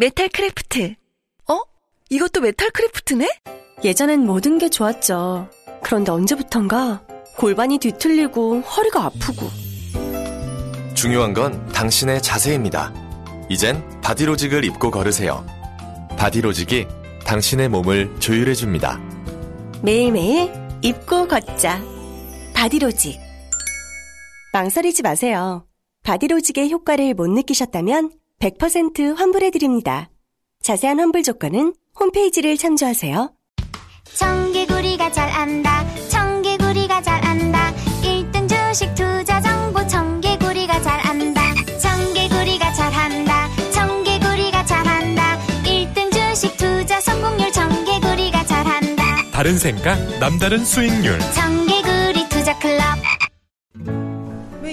메탈 크래프트 어? 이것도 메탈 크래프트네? 예전엔 모든 게 좋았죠. 그런데 언제부턴가 골반이 뒤틀리고 허리가 아프고 중요한 건 당신의 자세입니다. 이젠 바디로직을 입고 걸으세요. 바디로직이 당신의 몸을 조율해줍니다. 매일매일 입고 걷자. 바디로직. 망설이지 마세요. 바디로직의 효과를 못 느끼셨다면 100% 환불해드립니다. 자세한 환불 조건은 홈페이지를 참조하세요. 청개구리가 잘 안다. 청개구리가 잘 안다. 1등 주식 투자 정보 청개구리가 잘 안다. 청개구리가 잘 한다. 청개구리가 잘 한다. 1등 주식 투자 성공률 청개구리가 잘 한다. 다른 생각, 남다른 수익률. 청개구리 투자 클럽. 왜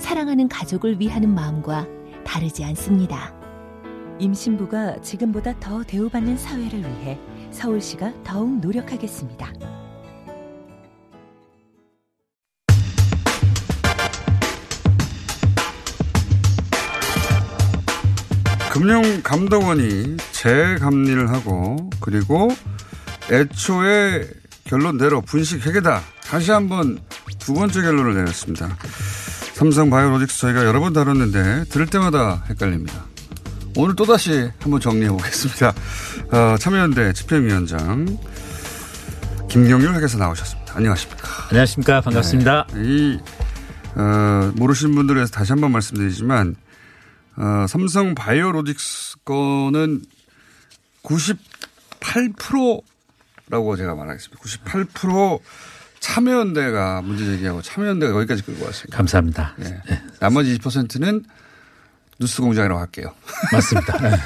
사랑하는 가족을 위하는 마음과 다르지 않습니다. 임신부가 지금보다 더 대우받는 사회를 위해 서울시가 더욱 노력하겠습니다. 금융감독원이 재감리를 하고 그리고 애초에 결론대로 분식 회계다. 다시 한번 두 번째 결론을 내렸습니다. 삼성 바이오로직스 저희가 여러 번 다뤘는데 들을 때마다 헷갈립니다. 오늘 또다시 한번 정리해 보겠습니다. 어, 참여연대 집행위원장 김경률 회계사 나오셨습니다. 안녕하십니까. 안녕하십니까. 반갑습니다. 네, 이, 어, 모르시는 분들을 위해서 다시 한번 말씀드리지만, 어, 삼성 바이오로직스 거는 98%라고 제가 말하겠습니다. 98% 참여연대가 문제 제기하고 참여연대가 여기까지 끌고 왔습니다. 감사합니다. 네. 나머지 20%는 뉴스 공장이라고 할게요. 맞습니다. 네.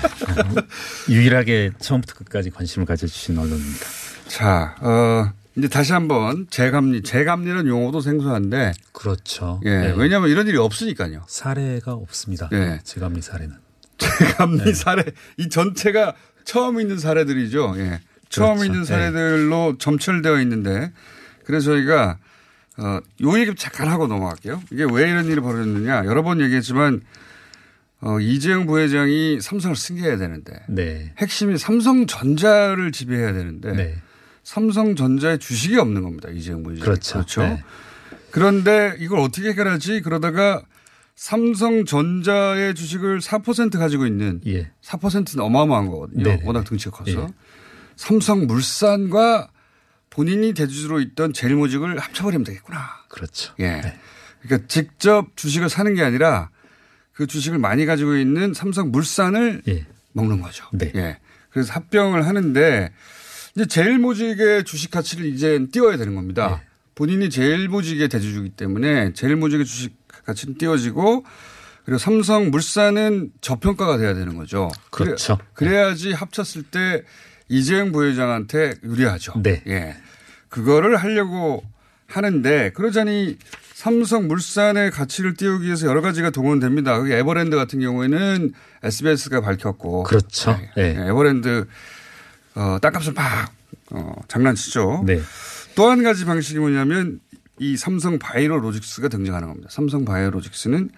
유일하게 처음부터 끝까지 관심을 가져주신 언론입니다. 자, 어, 이제 다시 한번 재감리, 재감리는 용어도 생소한데. 그렇죠. 예. 네. 왜냐하면 이런 일이 없으니까요. 사례가 없습니다. 네. 재감리 사례는. 재감리 네. 사례, 이 전체가 처음 있는 사례들이죠. 예. 처음 그렇죠. 있는 사례들로 점철되어 있는데 그래서 저희가 어, 요 얘기 잠깐 하고 넘어갈게요. 이게 왜 이런 일이 벌어졌느냐. 여러 번 얘기했지만 어, 이재용 부회장이 삼성을 승계해야 되는데 네. 핵심이 삼성전자를 지배해야 되는데 네. 삼성전자의 주식이 없는 겁니다. 이재용 부회장. 그렇죠. 그렇죠. 네. 그런데 이걸 어떻게 해결하지? 그러다가 삼성전자의 주식을 4% 가지고 있는 예. 4%는 어마어마한 거거든요. 네네. 워낙 등치가 커서. 예. 삼성물산과 본인이 대주주로 있던 제일모직을 합쳐버리면 되겠구나. 그렇죠. 예. 그러니까 직접 주식을 사는 게 아니라 그 주식을 많이 가지고 있는 삼성 물산을 예. 먹는 거죠. 네. 예. 그래서 합병을 하는데 이제 제일모직의 주식 가치를 이제 띄워야 되는 겁니다. 네. 본인이 제일모직의 대주주이기 때문에 제일모직의 주식 가치는 띄워지고 그리고 삼성 물산은 저평가가 돼야 되는 거죠. 그렇죠. 그래, 그래야지 합쳤을 때 이재용 부회장한테 유리하죠. 네. 예. 그거를 하려고 하는데 그러자니 삼성 물산의 가치를 띄우기 위해서 여러 가지가 동원됩니다. 그게 에버랜드 같은 경우에는 SBS가 밝혔고. 그렇죠. 예, 네. 예, 에버랜드 어, 땅값을 막 어, 장난치죠. 네. 또 한 가지 방식이 뭐냐면 이 삼성 바이오로직스가 등장하는 겁니다. 삼성 바이오로직스는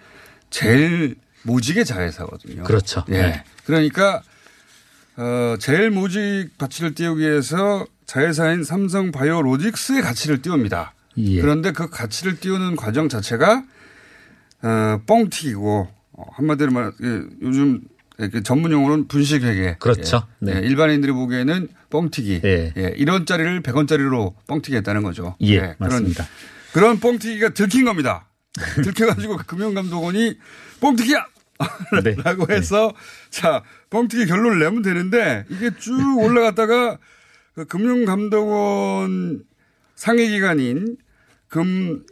제일 모직의 자회사거든요. 그렇죠. 예. 네. 그러니까 어, 제일 모직 가치를 띄우기 위해서 자회사인 삼성 바이오로직스의 가치를 띄웁니다. 예. 그런데 그 가치를 띄우는 과정 자체가 어, 뻥튀기고 어, 한마디로 말 예, 요즘 그 전문 용어는 분식회계. 그렇죠. 예. 네. 일반인들이 보기에는 뻥튀기. 예. 예. 1원짜리를 100원짜리로 뻥튀기 했다는 거죠. 예. 예. 맞습니다. 그런, 그런 뻥튀기가 들킨 겁니다. 들켜가지고 금융감독원이 뻥튀기야! 네. 라고 해서 자, 뻥튀기 결론을 내면 되는데 이게 쭉 올라갔다가 그 금융감독원 상해 기관인 금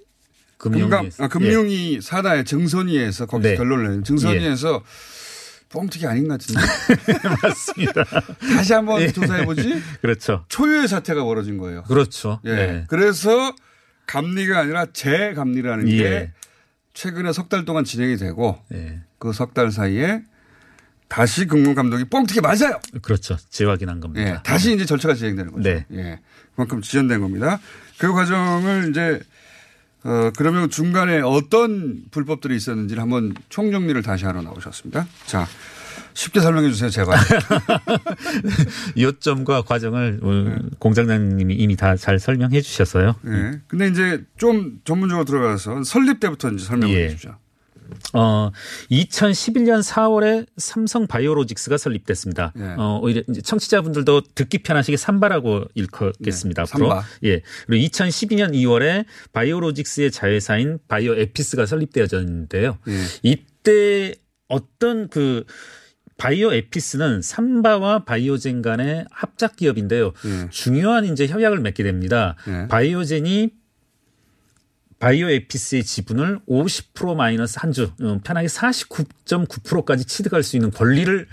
금융위, 아, 금융위 예. 사다의 정선위에서 거기서 네. 결론을 내는 정선위에서 예. 뻥튀기 아닌 것 같은데. 맞습니다. 다시 한번 예. 조사해 보지? 그렇죠. 초유의 사태가 벌어진 거예요. 그렇죠. 예. 예. 그래서 감리가 아니라 재감리라는 게 예. 최근에 석 달 동안 진행이 되고 예. 그석 달 사이에 다시 금융감독이 뻥튀기 맞아요. 그렇죠. 재확인한 겁니다. 예. 다시 이제 절차가 진행되는 거죠. 네. 예. 그만큼 지연된 겁니다. 그 과정을 이제 어, 그러면 중간에 어떤 불법들이 있었는지를 한번 총정리를 다시 하러 나오셨습니다. 자, 쉽게 설명해 주세요, 제발. 요점과 과정을 네. 공장장님이 이미 다 잘 설명해 주셨어요. 네. 근데 이제 좀 전문적으로 들어가서 설립 때부터 이제 설명해 예. 주십시오. 어, 2011년 4월에 삼성 바이오로직스가 설립됐습니다. 예. 어, 오히려 이제 청취자분들도 듣기 편하시게 삼바라고 읽겠습니다. 네, 앞으로. 삼바. 예. 그리고 2012년 2월에 바이오로직스의 자회사인 바이오에피스가 설립되어졌는데요. 예. 이때 어떤 그 바이오 에피스는 삼바와 바이오젠 간의 합작 기업인데요. 예. 중요한 이제 협약을 맺게 됩니다. 예. 바이오젠이 바이오 에피스의 지분을 50% 마이너스 한 주, 어, 편하게 49.9%까지 취득할 수 있는 권리를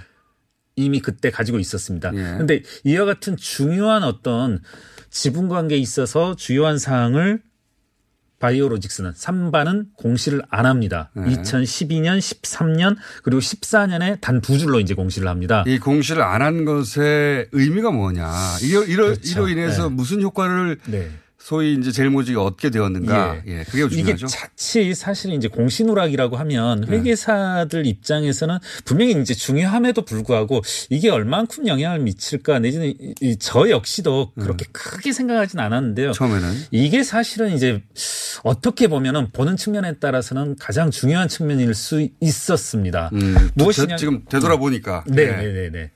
이미 그때 가지고 있었습니다. 그런데 예. 이와 같은 중요한 어떤 지분 관계에 있어서 주요한 사항을 바이오로직스는 3반은 공시를 안 합니다. 네. 2012년, 13년 그리고 14년에 단 두 줄로 이제 공시를 합니다. 이 공시를 안 한 것의 의미가 뭐냐? 이로 이로, 그렇죠. 이로 인해서 네. 무슨 효과를 네. 소위 이제 제일 모직이 얻게 되었는가. 예. 예. 그게 중요하죠. 이게 자칫 사실은 이제 공시누락이라고 하면 네. 회계사들 네. 입장에서는 분명히 이제 중요함에도 불구하고 이게 얼만큼 영향을 미칠까 내지는 저 역시도 그렇게 네. 크게 생각하진 않았는데요. 처음에는 이게 사실은 이제 어떻게 보면은 보는 측면에 따라서는 가장 중요한 측면일 수 있었습니다. 음, 무엇이냐 지금 되돌아보니까. 네, 네, 네, 네.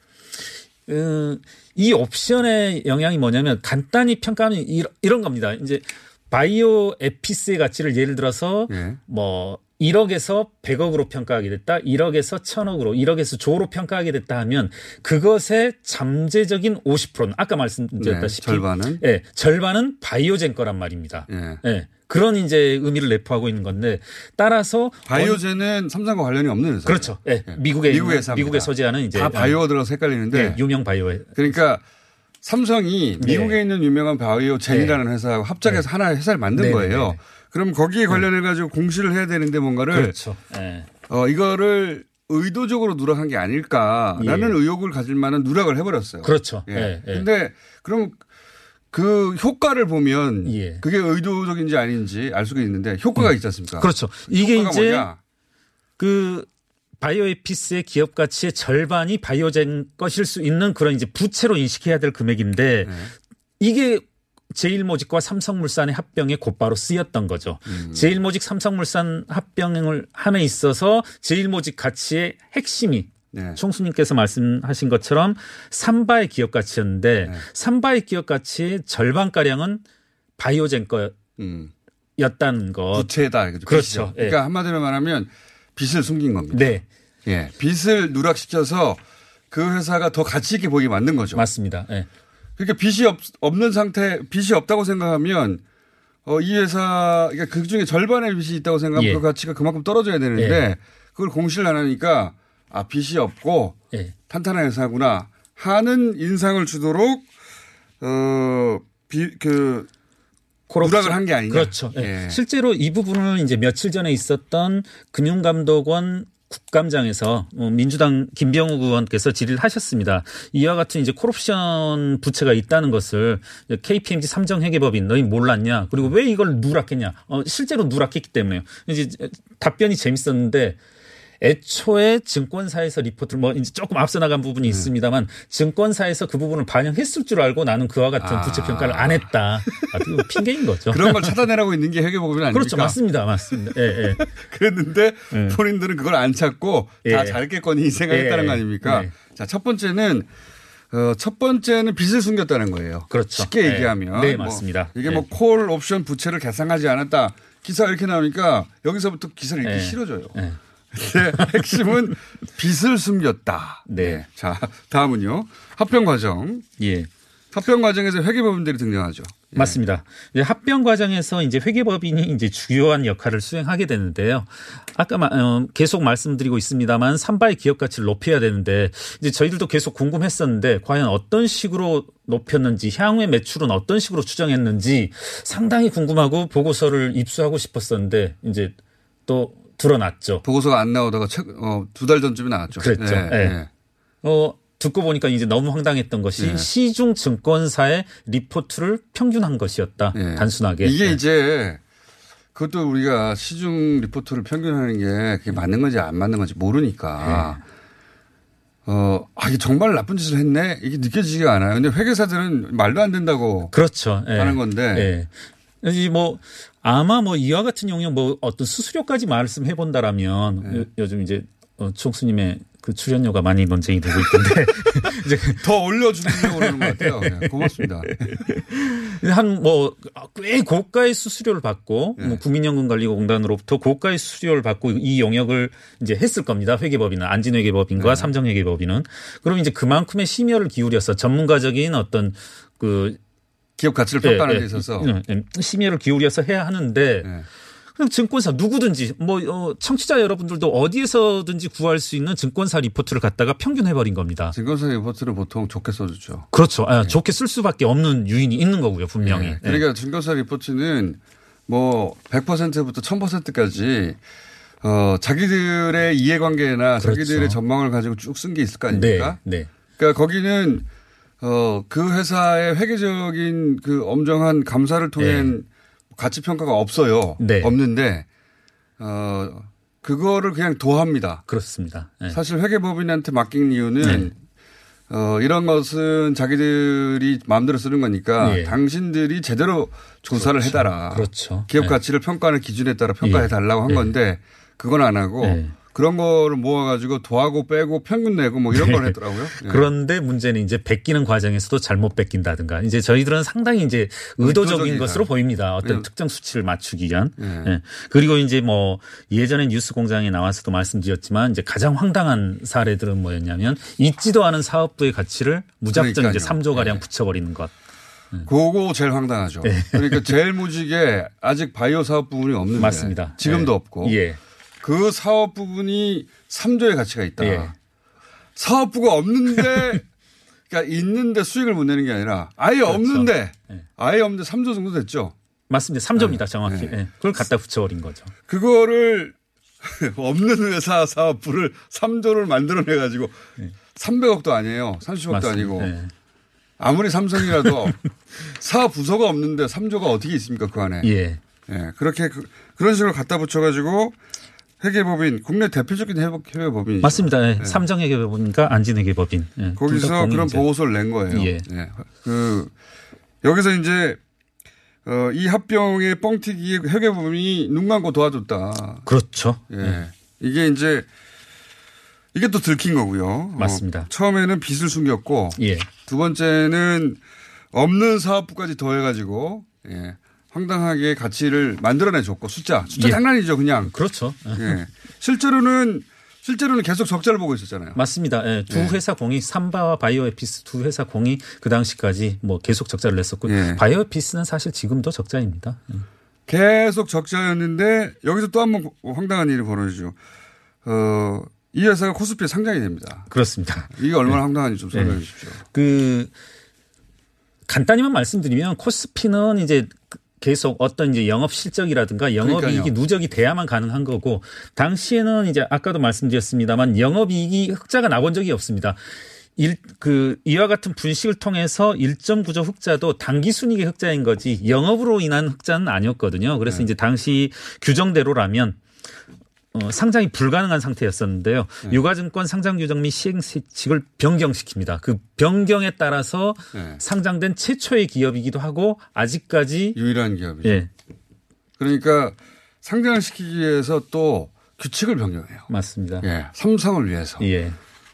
음, 이 옵션의 영향이 뭐냐면 간단히 평가하면 이런 겁니다. 이제 바이오 에피스의 가치를 예를 들어서 예. 뭐 1억에서 100억으로 평가하게 됐다. 1억에서 1000억으로, 1억에서 조로 평가하게 됐다 하면 그것의 잠재적인 50%는 아까 말씀드렸다시피 네, 절반은 예, 절반은 바이오젠 거란 말입니다. 예. 예. 그런 이제 의미를 내포하고 있는 건데 따라서 바이오젠은 삼성과 관련이 없는 회사. 그렇죠. 예. 네. 미국에 미국에 미국에 소재하는 이제 다 바이오 들어서 헷갈리는데 네. 유명 바이오. 그러니까 삼성이 네. 미국에 있는 유명한 바이오젠이라는 네. 회사하고 합작해서 네. 하나 회사를 만든 네, 거예요. 그럼 거기에 관련해 가지고 공시를 해야 되는데 뭔가를 그렇죠. 어 이거를 의도적으로 누락한 게 아닐까라는 예. 의혹을 가질 만한 누락을 해버렸어요. 그렇죠. 예. 예. 근데 그럼 그 효과를 보면 예. 그게 의도적인지 아닌지 알 수가 있는데 효과가 음. 있지 않습니까? 그렇죠. 이게 이제 뭐냐? 그 바이오에피스의 기업 가치의 절반이 바이오젠 것일 수 있는 그런 이제 부채로 인식해야 될 금액인데 네. 이게 제일모직과 삼성물산의 합병에 곧바로 쓰였던 거죠. 음. 제일모직 삼성물산 합병을 함에 있어서 제일모직 가치의 핵심이 네. 총수님께서 말씀하신 것처럼 삼바의 기업 가치였는데 네. 삼바의 기업 가치의 절반 가량은 바이오젠 거였다는 음. 것. 부채다. 그렇죠. 예. 그러니까 한마디로 말하면 빚을 숨긴 겁니다. 네. 예. 빚을 누락시켜서 그 회사가 더 가치 있게 보이게 만든 거죠. 맞습니다. 예. 그러니까 빚이 없, 없는 상태, 빚이 없다고 생각하면 어, 이 회사, 그러니까 그 중에 절반의 빚이 있다고 생각하면 예. 그 가치가 그만큼 떨어져야 되는데 예. 그걸 공시를 안 하니까 아 빚이 없고 네. 탄탄한 회사구나 하는 인상을 주도록 어그 누락을 한 게 아니냐. 그렇죠. 네. 실제로 이 부분은 이제 며칠 전에 있었던 금융감독원 국감장에서 어, 민주당 김병욱 의원께서 질의를 하셨습니다. 이와 같은 이제 콜옵션 부채가 있다는 것을 KPMG 삼정회계법인 너희 몰랐냐? 그리고 왜 이걸 누락했냐? 어, 실제로 누락했기 때문에요. 이제 답변이 재밌었는데 애초에 증권사에서 리포트를 뭐 이제 조금 앞서 나간 부분이 네. 있습니다만 증권사에서 그 부분을 반영했을 줄 알고 나는 그와 같은 아. 부채 평가를 안 했다. 아, 핑계인 거죠. 그런 걸 찾아내라고 있는 게 회계법인 아닙니까? 그렇죠. 맞습니다. 맞습니다. 예, 예. 그랬는데 예. 본인들은 그걸 안 찾고 예. 다 잘겠거니 생각했다는 예. 거 아닙니까? 예. 자, 첫 번째는 어, 첫 번째는 빚을 숨겼다는 거예요. 그렇죠. 쉽게 네. 얘기하면. 네, 맞습니다. 뭐 이게 뭐 콜 옵션 부채를 계상하지 않았다. 기사 이렇게 나오니까 여기서부터 기사를 읽기 네. 싫어져요. 네. 핵심은 빚을 숨겼다. 네. 네. 자, 다음은요. 합병 과정. 예. 합병 과정에서 회계법인들이 등장하죠. 예. 맞습니다. 이제 합병 과정에서 이제 회계법인이 이제 주요한 역할을 수행하게 되는데요. 아까 어, 계속 말씀드리고 있습니다만 삼바의 기업 가치를 높여야 되는데 이제 저희들도 계속 궁금했었는데 과연 어떤 식으로 높였는지 향후의 매출은 어떤 식으로 추정했는지 상당히 궁금하고 보고서를 입수하고 싶었었는데 이제 또 드러났죠. 보고서가 안 나오다가 어, 두달 전쯤에 나왔죠. 그랬죠. 네. 네. 어, 듣고 보니까 이제 너무 황당했던 것이 네. 시중 증권사의 리포트를 평균한 것이었다. 네. 단순하게. 이게 네. 이제 그것도 우리가 시중 리포트를 평균하는 게 그게 맞는 건지 안 맞는 건지 모르니까 네. 어, 아, 이게 정말 나쁜 짓을 했네? 이게 느껴지지가 않아요. 근데 회계사들은 말도 안 된다고. 그렇죠. 네. 하는 건데. 네. 뭐, 아마 뭐 이와 같은 경우에 뭐 어떤 수수료까지 말씀해 본다라면 네. 요즘 이제 어, 총수님의 그 출연료가 많이 논쟁이 되고 있던데 이제 더 올려주려고 그러는 것 같아요. 네, 고맙습니다. 한 뭐 꽤 고가의 수수료를 받고 네. 뭐 국민연금관리공단으로부터 고가의 수수료를 받고 이 영역을 이제 했을 겁니다. 회계법인은 안진회계법인과 네. 삼정회계법인은 그럼 이제 그만큼의 심혈을 기울여서 전문가적인 어떤 그 기업 가치를 평가하는 네, 데 있어서 심혈을 기울여서 해야 하는데 그럼 증권사 누구든지 뭐 어, 청취자 여러분들도 어디에서든지 구할 수 있는 증권사 리포트를 갖다가 평균해 버린 겁니다. 증권사 리포트를 보통 좋게 써주죠. 그렇죠. 아, 네. 좋게 쓸 수밖에 없는 유인이 있는 거고요, 분명히. 네. 그러니까 네. 증권사 리포트는 뭐 100%부터 1000%까지 어, 자기들의 이해관계나 그렇죠. 자기들의 전망을 가지고 쭉 쓴 게 있을 거 아닙니까? 네. 네. 그러니까 거기는 어, 그 회사의 회계적인 그 엄정한 감사를 통한 네. 가치 평가가 없어요. 네. 없는데 어 그거를 그냥 도합니다. 그렇습니다. 네. 사실 회계법인한테 맡긴 이유는 네. 어, 이런 것은 자기들이 마음대로 쓰는 거니까 네. 당신들이 제대로 조사를 그렇죠. 해달라. 그렇죠. 기업 네. 가치를 평가하는 기준에 따라 평가해 달라고 한 네. 건데 그건 안 하고 네. 그런 거를 모아가지고 도하고 빼고 평균 내고 뭐 이런 걸 네. 했더라고요. 네. 그런데 문제는 이제 베끼는 과정에서도 잘못 베낀다든가 이제 저희들은 상당히 이제 의도적인 것으로 보입니다. 어떤 네. 특정 수치를 맞추기 위한. 네. 네. 그리고 이제 뭐 예전에 뉴스 공장에 나와서도 말씀드렸지만 이제 가장 황당한 사례들은 뭐였냐면 있지도 않은 사업부의 가치를 무작정 그러니까요. 이제 3조 가량 네. 붙여버리는 것. 그거 제일 황당하죠. 그러니까 제일 무지개 아직 바이오 사업 부분이 없는데 맞습니다. 지금도 없고. 예. 그 사업 부분이 3조의 가치가 있다. 예. 사업부가 없는데 그러니까 있는데 수익을 못 내는 게 아니라 아예 그렇죠. 없는데 예. 아예 없는데 3조 정도 됐죠. 맞습니다. 3조입니다. 네. 정확히. 네. 그걸 갖다 붙여버린 거죠. 그거를 없는 회사 사업부를 3조를 만들어내 가지고 네. 300억도 아니에요. 30억도 맞습니다. 아니고. 네. 아무리 삼성이라도 사업 부서가 없는데 3조가 어떻게 있습니까 그 안에. 예. 예. 그렇게 그, 런 식으로 갖다 붙여 가지고 회계법인 국내 대표적인 회계법인 맞습니다. 네. 삼정 회계법인과 안진 회계법인 네. 거기서 그런 보고서를 낸 거예요. 예. 네. 그 여기서 이제 어, 이 합병의 뻥튀기 회계법인이 눈 감고 도와줬다. 그렇죠. 예. 네. 이게 이제 이게 또 들킨 거고요. 맞습니다. 어, 처음에는 빚을 숨겼고 예. 두 번째는 없는 사업부까지 더해가지고 예. 황당하게 가치를 만들어내줬고 숫자 숫자 예. 장난이죠 그냥 그렇죠. 예. 실제로는 실제로는 계속 적자를 보고 있었잖아요. 맞습니다. 예, 두 예. 회사 공이 삼바와 바이오에피스 두 회사 공이 그 당시까지 뭐 계속 적자를 냈었고 예. 바이오에피스는 사실 지금도 적자입니다. 예. 계속 적자였는데 여기서 또 한 번 황당한 일이 벌어지죠. 어, 이 회사가 코스피에 상장이 됩니다. 그렇습니다. 이게 얼마나 예. 황당한지 좀 설명해 주십시오. 그 간단히만 말씀드리면 코스피는 이제 계속 어떤 이제 영업 실적이라든가 영업이익이 누적이 돼야만 가능한 거고 당시에는 이제 아까도 말씀드렸습니다만 영업이익이 흑자가 나본 적이 없습니다. 일, 그, 이와 같은 분식을 통해서 1.9조 흑자도 단기 순이익의 흑자인 거지 영업으로 인한 흑자는 아니었거든요. 그래서 네. 이제 당시 규정대로라면 어, 상장이 불가능한 상태였었는데요. 네. 유가증권 상장 규정 및 시행칙을 변경시킵니다. 그 변경에 따라서 네. 상장된 최초의 기업이기도 하고 아직까지 유일한 기업이죠. 예. 그러니까 상장시키기 위해서 또 규칙을 변경해요. 맞습니다. 예. 삼성을 위해서. 예.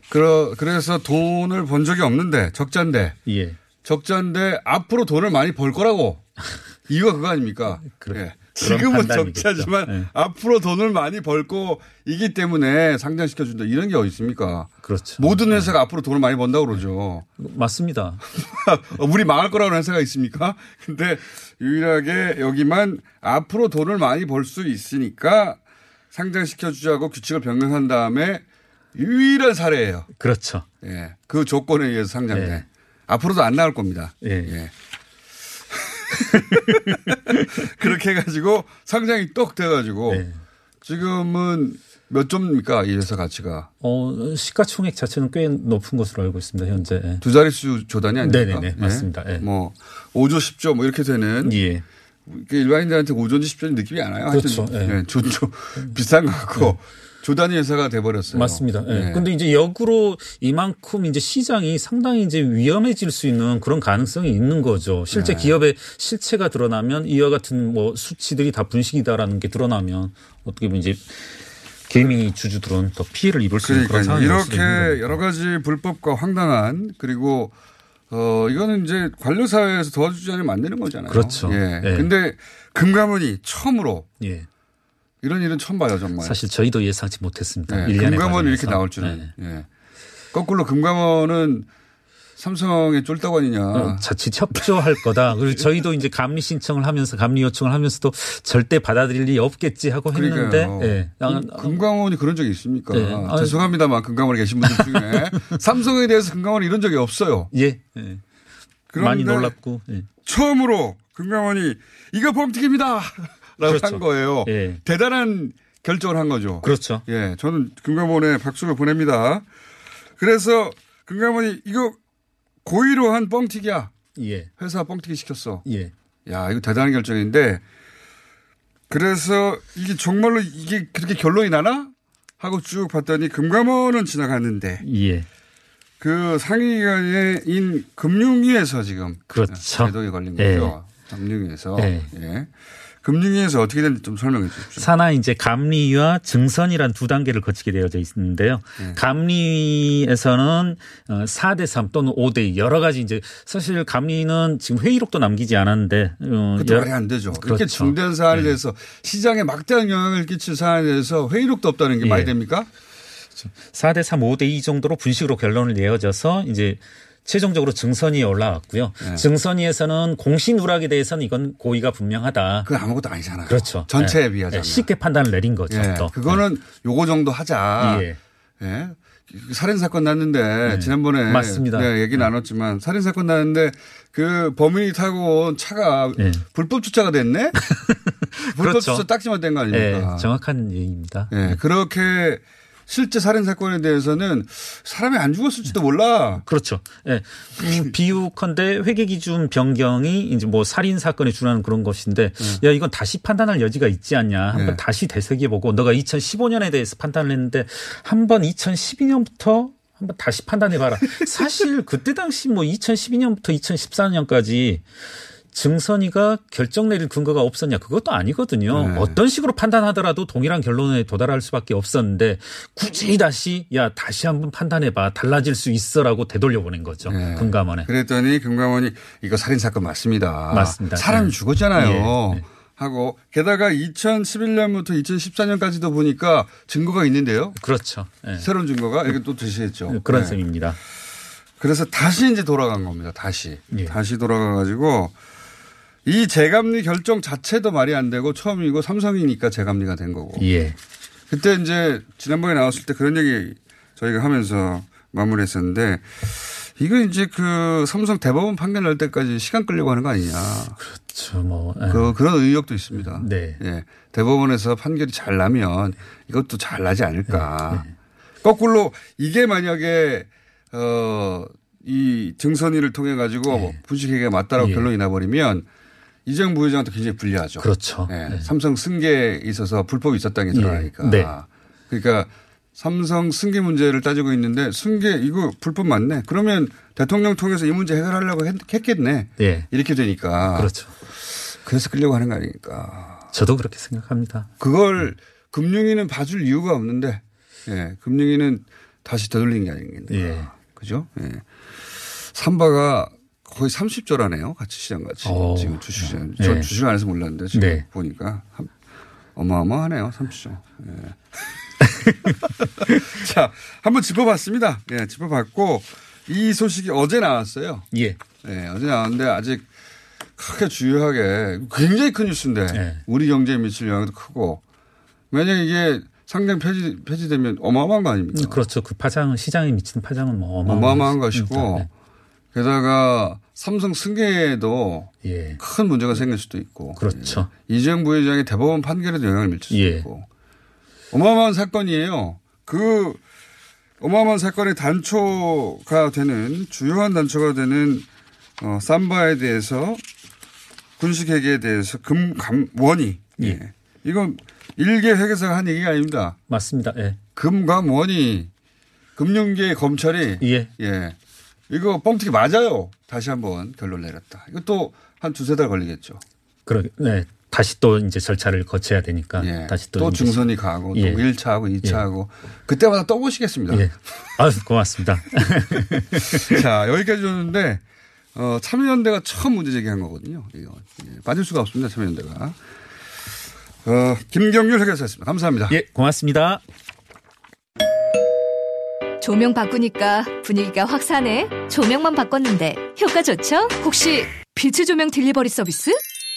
그러, 그래서 돈을 번 적이 없는데 적자인데. 예. 적자인데 앞으로 돈을 많이 벌 거라고. 이유가 그거 아닙니까? 그래. 예. 지금은 적자지만 네. 앞으로 돈을 많이 벌고 이기 때문에 상장시켜 준다 이런 게 어디 있습니까? 그렇죠. 모든 회사가 네. 앞으로 돈을 많이 번다고 그러죠. 맞습니다. 우리 망할 거라는 회사가 있습니까? 근데 유일하게 여기만 앞으로 돈을 많이 벌 수 있으니까 상장시켜 주자고 규칙을 변경한 다음에 유일한 사례예요. 그렇죠. 예. 그 조건에 의해서 상장돼. 예. 앞으로도 안 나올 겁니다. 예. 예. 그렇게 해가지고 상장이 똑 돼가지고 네. 지금은 몇 점입니까 이 회사 가치가? 어 시가총액 자체는 꽤 높은 것으로 알고 있습니다 현재. 두 자릿수 조단이 아닙니까? 네네네 네. 맞습니다. 네. 뭐 5조 10조 뭐 이렇게 되는. 예. 일반인들한테 5조인지 10조인지 느낌이 안 와요. 그렇죠. 하여튼 네. 네. 조조 비싼 것 같고. 네. 조단위 회사가 돼버렸어요. 맞습니다. 예. 네. 근데 이제 역으로 이만큼 이제 시장이 상당히 이제 위험해질 수 있는 그런 가능성이 있는 거죠. 실제 네. 기업의 실체가 드러나면 이와 같은 뭐 수치들이 다 분식이다라는 게 드러나면 어떻게 보면 이제 개미 주주들은 더 피해를 입을 수 있는 그런 상황이 이렇게 여러 가지 불법과 황당한 그리고 어 이거는 이제 관료 사회에서 도와주지 않으면 안 되는 거잖아요. 그렇죠. 예. 예. 근데 금감원이 처음으로 예. 이런 일은 처음 봐요, 정말. 사실 저희도 예상치 못했습니다. 네, 금감원이 이렇게 나올 줄은. 네. 예. 거꾸로 금감원은 삼성의 쫄딱원이냐. 어, 자칫 협조할 거다. 그리고 저희도 이제 감리 신청을 하면서 감리 요청을 하면서도 절대 받아들일 리 없겠지 하고 했는데. 네. 금감원이 그런 적이 있습니까? 네. 죄송합니다만 금감원에 계신 분들 중에 삼성에 대해서 금감원이 이런 적이 없어요. 예. 예. 많이 놀랍고. 예. 처음으로 금감원이 이거 범칙입니다. 라고 그렇죠. 한 거예요. 예. 대단한 결정을 한 거죠. 그렇죠. 예. 저는 금감원에 박수를 보냅니다. 그래서 금감원이 이거 고의로 한 뻥튀기야. 예. 회사 뻥튀기 시켰어. 예. 야, 이거 대단한 결정인데 그래서 이게 정말로 이게 그렇게 결론이 나나? 하고 쭉 봤더니 금감원은 지나갔는데. 예. 그 상위기관인 금융위에서 지금. 그렇죠. 제동이 걸린 거죠. 예. 금융위에서. 예. 예. 금융위에서 어떻게 되는지 좀 설명해 주십시오. 산하 이제 감리와 증선이란 두 단계를 거치게 되어져 있는데요. 네. 감리에서는 4대 어, 3 또는 5대 2 여러 가지 이제 사실 감리는 지금 회의록도 남기지 않았는데 어, 그것도 말이 안 되죠. 그렇죠. 이렇게 중대한 사안에 네. 대해서 시장에 막대한 영향을 끼칠 사안에 대해서 회의록도 없다는 게 네. 말이 됩니까? 4대 3, 5대 2 정도로 분식으로 결론을 내어져서 이제 최종적으로 증선위에 올라왔고요. 네. 증선위에서는 공시 누락에 대해서는 이건 고의가 분명하다. 그 아무것도 아니잖아요. 그렇죠. 전체에 네. 비하자면. 쉽게 판단을 내린 거죠. 네. 또. 그거는 요거 정도 하자. 예. 예. 살인 사건 났는데 네. 지난번에 맞습니다. 네, 얘기 네. 나눴지만 살인 사건 났는데 그 범인이 타고 온 차가 네. 불법 주차가 됐네. 불법 그렇죠. 주차 딱지만 된 거 아닙니까? 네, 정확한 얘기입니다. 네, 그렇게 실제 살인 사건에 대해서는 사람이 안 죽었을지도 몰라. 그렇죠. 예. 네. 비유컨대 회계 기준 변경이 이제 뭐 살인 사건에 준하는 그런 것인데 네. 야 이건 다시 판단할 여지가 있지 않냐. 한번 네. 다시 되새겨 보고 너가 2015년에 대해서 판단을 했는데 한번 2012년부터 한번 다시 판단해 봐라. 사실 그때 당시 뭐 2012년부터 2014년까지 증선이가 결정 내릴 근거가 없었냐 그것도 아니거든요. 네. 어떤 식으로 판단하더라도 동일한 결론에 도달할 수밖에 없었는데 굳이 다시 야 다시 한번 판단해봐 달라질 수 있어라고 되돌려 보낸 거죠. 네. 금감원에. 그랬더니 금감원이 이거 살인 사건 맞습니다. 맞습니다. 사람이 네. 죽었잖아요. 예. 하고 게다가 2011년부터 2014년까지도 보니까 증거가 있는데요. 그렇죠. 네. 새로운 증거가 이게 또 제시했죠. 그런 네. 셈입니다. 그래서 다시 이제 돌아간 겁니다. 다시 예. 다시 돌아가 가지고 이 재감리 결정 자체도 말이 안 되고 처음이고 삼성이니까 재감리가 된 거고. 예. 그때 이제 지난번에 나왔을 때 그런 얘기 저희가 하면서 마무리했었는데 이거 이제 그 삼성 대법원 판결 날 때까지 시간 끌려고 하는 거 아니냐. 그렇죠. 뭐. 예. 그, 그런 의혹도 있습니다. 네. 예. 대법원에서 판결이 잘 나면 이것도 잘 나지 않을까. 네. 네. 거꾸로 이게 만약에 어, 이 증선위를 통해 가지고 네. 분식회계가 맞다라고 예. 결론이 나버리면 이재용 부회장한테 굉장히 불리하죠. 그렇죠. 네. 네. 삼성 승계에 있어서 불법이 있었다는 게 드러나니까. 네. 그러니까 삼성 승계 문제를 따지고 있는데 승계 이거 불법 맞네. 그러면 대통령 통해서 이 문제 해결하려고 했, 겠네 예. 이렇게 되니까. 그렇죠. 그래서 끌려고 하는 거 아닙니까? 저도 그렇게 생각합니다. 그걸 금융위는 봐줄 이유가 없는데, 예, 금융위는 다시 되돌린 게 아닌가. 예. 그죠? 예. 삼바가 거의 30조라네요. 같이 시장 같이. 오. 어. 지금 주시장. 네. 저 주식 안에서 몰랐는데 지금 네. 보니까 어마어마하네요. 30조. 예. 자, 한번 짚어봤습니다. 예, 짚어봤고 이 소식이 어제 나왔어요. 예. 예, 어제 나왔는데 아직 크게 주요하게 굉장히 큰 뉴스인데 예. 우리 경제에 미칠 영향도 크고 만약 이게 상장 폐지, 폐지되면 어마어마한 거 아닙니까? 그렇죠. 그 파장, 시장에 미치는 파장은 뭐 어마어마한, 어마어마한 것이고 네. 게다가 삼성 승계에도 예. 큰 문제가 생길 수도 있고. 그렇죠. 예. 이재용 부회장의 대법원 판결에도 영향을 미칠 수도 예. 있고. 어마어마한 사건이에요. 그 어마어마한 사건의 단초가 되는 주요한 단초가 되는 어, 삼바에 대해서 군식 회계에 대해서 금감 원이 예. 예. 이건 일개 회계사가 한 얘기가 아닙니다. 맞습니다. 예. 금감 원이 금융계 검찰이 예. 예. 이거 뻥튀기 맞아요. 다시 한번 결론 내렸다. 이것도 한 두세 달 걸리겠죠. 그러 네. 다시 또 이제 절차를 거쳐야 되니까 예. 다시 또, 또 증선이 가고 예. 또 1차하고 2차하고 예. 그때마다 또 보시겠습니다. 예. 아, 고맙습니다. 자, 여기까지 줬는데 어, 참여연대가 처음 문제 제기한 거거든요. 이거 예. 빠질 수가 없습니다. 참여연대가. 어, 김경률 회계사였습니다. 감사합니다. 예, 고맙습니다. 조명 바꾸니까 분위기가 확 사네. 조명만 바꿨는데 효과 좋죠? 혹시 빛의 조명 딜리버리 서비스?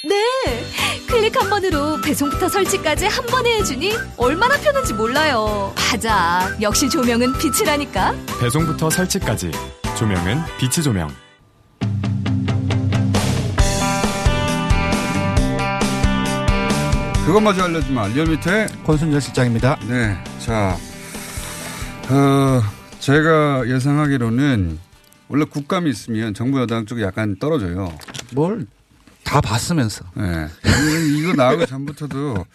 네! 클릭 한 번으로 배송부터 설치까지 한 번에 해주니 얼마나 편한지 몰라요. 맞아. 역시 조명은 빛이라니까. 배송부터 설치까지. 조명은 빛의 조명. 그것마저 알려주마. 리얼미터 권순철 실장입니다. 네. 자, 어, 제가 예상하기로는 원래 국감이 있으면 정부 여당 쪽이 약간 떨어져요. 뭘 다 봤으면서. 네. 이거 나오기 전부터도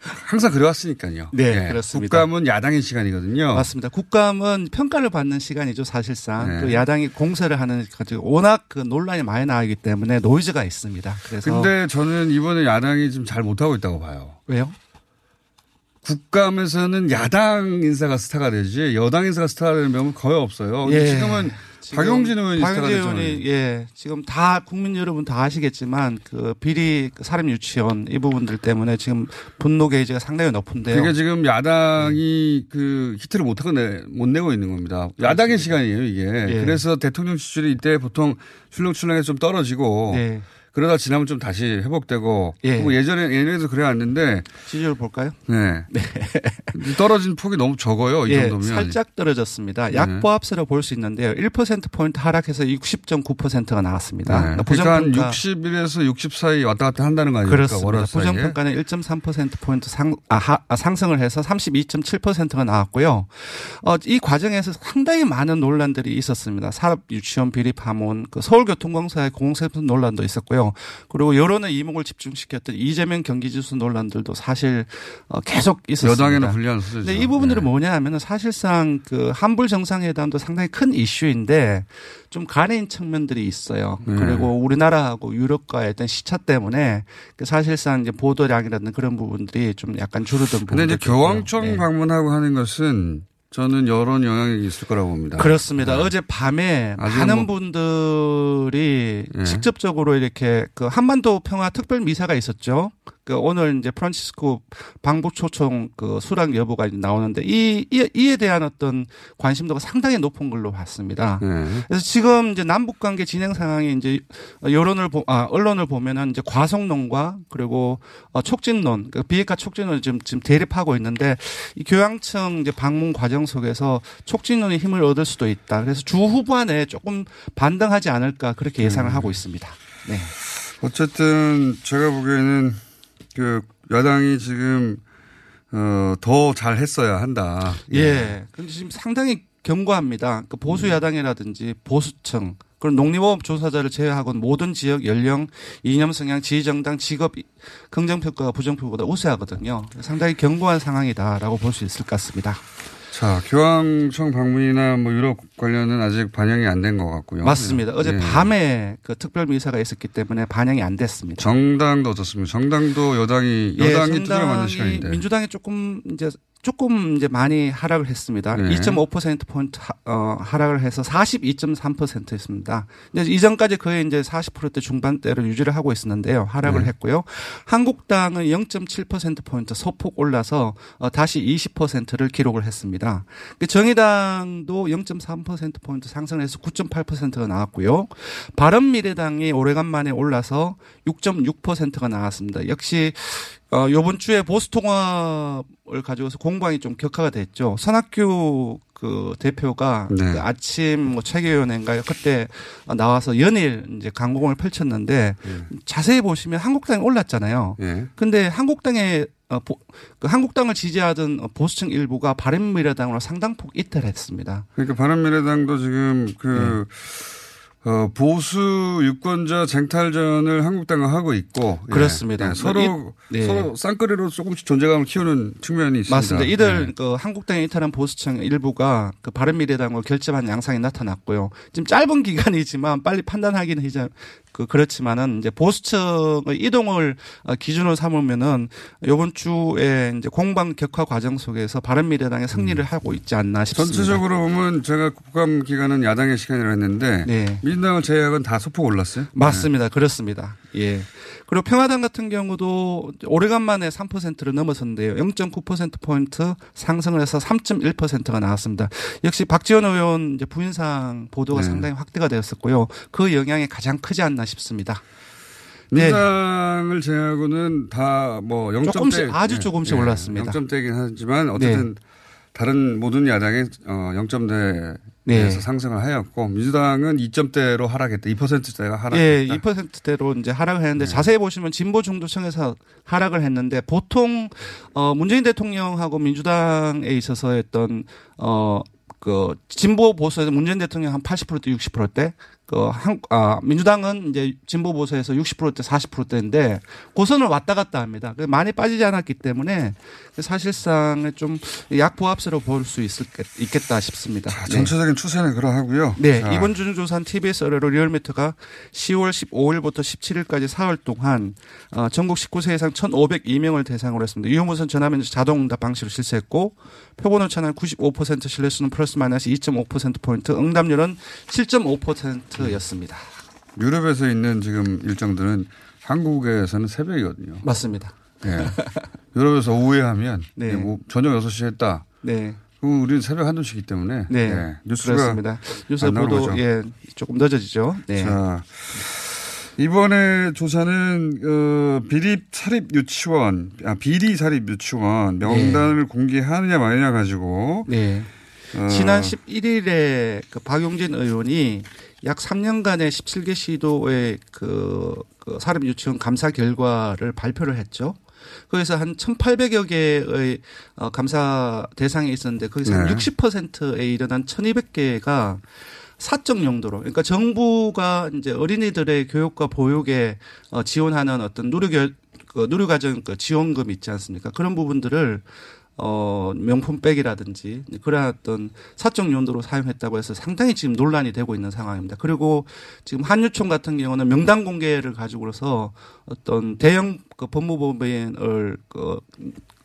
항상 그래왔으니까요. 네, 네, 그렇습니다. 국감은 야당의 시간이거든요. 맞습니다. 국감은 평가를 받는 시간이죠, 사실상. 네. 또 야당이 공세를 하는 가지고 워낙 그 논란이 많이 나오기 때문에 노이즈가 있습니다. 그래서 근데 저는 이번에 야당이 좀 잘 못하고 있다고 봐요. 왜요? 국감에서는 야당 인사가 스타가 되지 여당 인사가 스타가 되는 경우는 거의 없어요. 예. 지금은 박용진 의원이 박용진 의원이 예 지금 다 국민 여러분 다 아시겠지만 그 비리 그 사람 유치원 이 부분들 때문에 지금 분노 게이지가 상당히 높은데요. 그게 지금 야당이 예. 그 히트를 못 하고 내, 못 내고 있는 겁니다. 야당의 시간이에요 이게. 예. 그래서 대통령 지지율이 이때 보통 출렁출렁해서 좀 떨어지고. 예. 그러다 지나면 좀 다시 회복되고 예. 뭐 예전에 예전에도 그래 왔는데 지지율 볼까요? 네. 네. 떨어진 폭이 너무 적어요. 이 예, 정도면 살짝 떨어졌습니다. 네. 약보합세로 볼 수 있는데요. 1% 포인트 하락해서 60.9%가 나왔습니다. 네. 그러니까 한 60일에서 60 사이 왔다 갔다 한다는 거 아닙니까? 그렇습니다. 부정평가는 1.3% 포인트 상 아, 하, 아, 상승을 해서 32.7%가 나왔고요. 어, 이 과정에서 상당히 많은 논란들이 있었습니다. 사업 유치원 비리 파문, 그 서울교통공사의 공세분 논란도 있었고요. 있고요. 그리고 여론의 이목을 집중시켰던 이재명 경기지수 논란들도 사실 어, 계속 있었습니다. 여당에는 불리한 수죠. 이 부분들은 네. 뭐냐 하면 사실상 그 한불 정상회담도 상당히 큰 이슈인데 좀 가내인 측면들이 있어요. 네. 그리고 우리나라하고 유럽과의 어떤 시차 때문에 그 사실상 이제 보도량이라든 그런 부분들이 좀 약간 줄어든 부분. 근데 이제 교황청 네. 방문하고 하는 것은 저는 여론 영향이 있을 거라고 봅니다. 그렇습니다. 네. 어제 밤에 많은 뭐. 분들이 네. 직접적으로 이렇게 그 한반도 평화 특별 미사가 있었죠. 그 오늘 이제 프란치스코 방북 초청 그 수락 여부가 나오는데 이, 이 이 에 대한 어떤 관심도가 상당히 높은 걸로 봤습니다. 네. 그래서 지금 이제 남북 관계 진행 상황이 이제 여론을 보, 아 언론을 보면은 이제 과속론과 그리고 어, 촉진론, 그 비핵화 촉진론을 지금 지금 대립하고 있는데 이 교양청 이제 방문 과정 속에서 촉진론이 힘을 얻을 수도 있다. 그래서 주 후반에 조금 반등하지 않을까 그렇게 예상을 음. 하고 있습니다. 네. 어쨌든 제가 보기에는 그 여당이 지금 어, 더 잘했어야 한다. 예. 예. 근데 지금 상당히 견고합니다. 그 보수 야당이라든지 보수층 그런 농림업 조사자를 제외하고는 모든 지역 연령, 이념 성향, 지지 정당, 직업 긍정 평가가 부정 평가보다 우세하거든요. 상당히 견고한 상황이다라고 볼 수 있을 것 같습니다. 자, 교황청 방문이나 뭐 유럽 관련은 아직 반영이 안 된 것 같고요. 맞습니다. 어제 예. 밤에 그 특별 미사가 있었기 때문에 반영이 안 됐습니다. 정당도 어떻습니다. 정당도 여당이 여당이 예, 투자를 만든 시간인데 민주당이 조금 이제 조금 이제 많이 하락을 했습니다. 네. 2.5% 포인트 어, 하락을 해서 42.3%였습니다. 이제 이전까지 거의 이제 40%대 중반대를 유지를 하고 있었는데요. 하락을 네. 했고요. 한국당은 0.7% 포인트 소폭 올라서 어, 다시 20%를 기록을 했습니다. 그 정의당도 0.3% 포인트 상승을 해서 9.8%가 나왔고요. 바른미래당이 오래간만에 올라서 6.6%가 나왔습니다. 역시 어, 요번 주에 보수통합을 가지고서 공방이 좀 격화가 됐죠. 선학교 그 대표가 네. 그 아침 뭐 체계위원회인가요? 그때 나와서 연일 이제 강공을 펼쳤는데 네. 자세히 보시면 한국당이 올랐잖아요. 네. 근데 한국당의 어, 보, 그 한국당을 지지하던 보수층 일부가 바른미래당으로 상당폭 이탈했습니다. 그러니까 바른미래당도 지금 그 네. 어, 보수 유권자 쟁탈전을 한국당과 하고 있고 예. 그렇습니다. 예, 서로 네. 서로 쌍거리로 조금씩 존재감을 키우는 측면이 있습니다. 맞습니다. 이들 네. 그 한국당에 이탈한 보수층 일부가 그 바른미래당과 결집한 양상이 나타났고요. 지금 짧은 기간이지만 빨리 판단하기는 그 그렇지만은 이제 보수층의 이동을 어, 기준으로 삼으면은 요번 주에 이제 공방 격화 과정 속에서 바른미래당의 승리를 음. 하고 있지 않나 싶습니다. 전체적으로 보면 제가 국감 기간은 야당의 시간이라 했는데 네. 민주당을 제외하고는 다 소폭 올랐어요. 맞습니다. 네. 그렇습니다. 예. 그리고 평화당 같은 경우도 오래간만에 3%를 넘어섰는데요. 0.9%포인트 상승을 해서 3.1%가 나왔습니다. 역시 박지원 의원 이제 부인상 보도가 네. 상당히 확대가 되었었고요. 그 영향이 가장 크지 않나 싶습니다. 네. 제외하고는 다 뭐 0점대 조금씩 아주 조금씩 네. 올랐습니다. 0점대긴 하지만 어쨌든 네. 다른 모든 야당의 어 0점대 네. 상승을 하였고 민주당은 2점대로 하락했다. 2%대가 하락했다. 예, 2%대로 이제 하락을 했는데 네. 자세히 보시면 진보 중도층에서 하락을 했는데 보통 어 문재인 대통령하고 민주당에 있어서 했던 어그 진보 보수에서 문재인 대통령 한 80%대 60%대 그 한, 아, 민주당은 이제 진보 보수에서 60%대 40%대인데 고선을 왔다 갔다 합니다. 많이 빠지지 않았기 때문에 사실상 좀 약보합세로 볼 수 있겠다 싶습니다. 자, 전체적인 네. 추세는 그러하고요. 네. 자. 이번 주 조사한 TBS 의뢰로 리얼미터가 10월 15일부터 17일까지 4월 동안 어, 전국 19세 이상 1,502명을 대상으로 했습니다. 유무선 전화면접 자동응답 방식으로 실시했고 표본 오차는 95% 신뢰수는 플러스 마이너스 2.5%포인트 응답률은 7.5%였습니다. 유럽에서 있는 지금 일정들은 한국에서는 새벽이거든요. 맞습니다. 네. 유럽에서 오후에 하면 네. 뭐 저녁 6시에 했다. 네. 그럼 우리는 새벽 한두 시기 때문에 네. 네. 뉴스가 그렇습니다. 뉴스 보도 예, 조금 늦어지죠. 네. 자, 이번에 조사는 어, 비립 사립 유치원, 아, 비리 사립 유치원 명단을 네. 공개하느냐 마느냐 가지고 네. 어. 지난 11일에 그 박용진 의원이 약 3년간의 17개 시도의 그, 그 사립 유치원 감사 결과를 발표를 했죠. 거기서 한 1,800여 개의 어, 감사 대상이 있었는데 거기서 네. 한 60%에 이르는 1,200개가 사적 용도로 그러니까 정부가 이제 어린이들의 교육과 보육에 어, 지원하는 어떤 누리 그 누리과정 그 지원금 있지 않습니까? 그런 부분들을 어, 명품백이라든지 그런 어떤 사적 용도로 사용했다고 해서 상당히 지금 논란이 되고 있는 상황입니다. 그리고 지금 한유총 같은 경우는 명단 공개를 가지고서 어떤 대형 그 법무법인을 그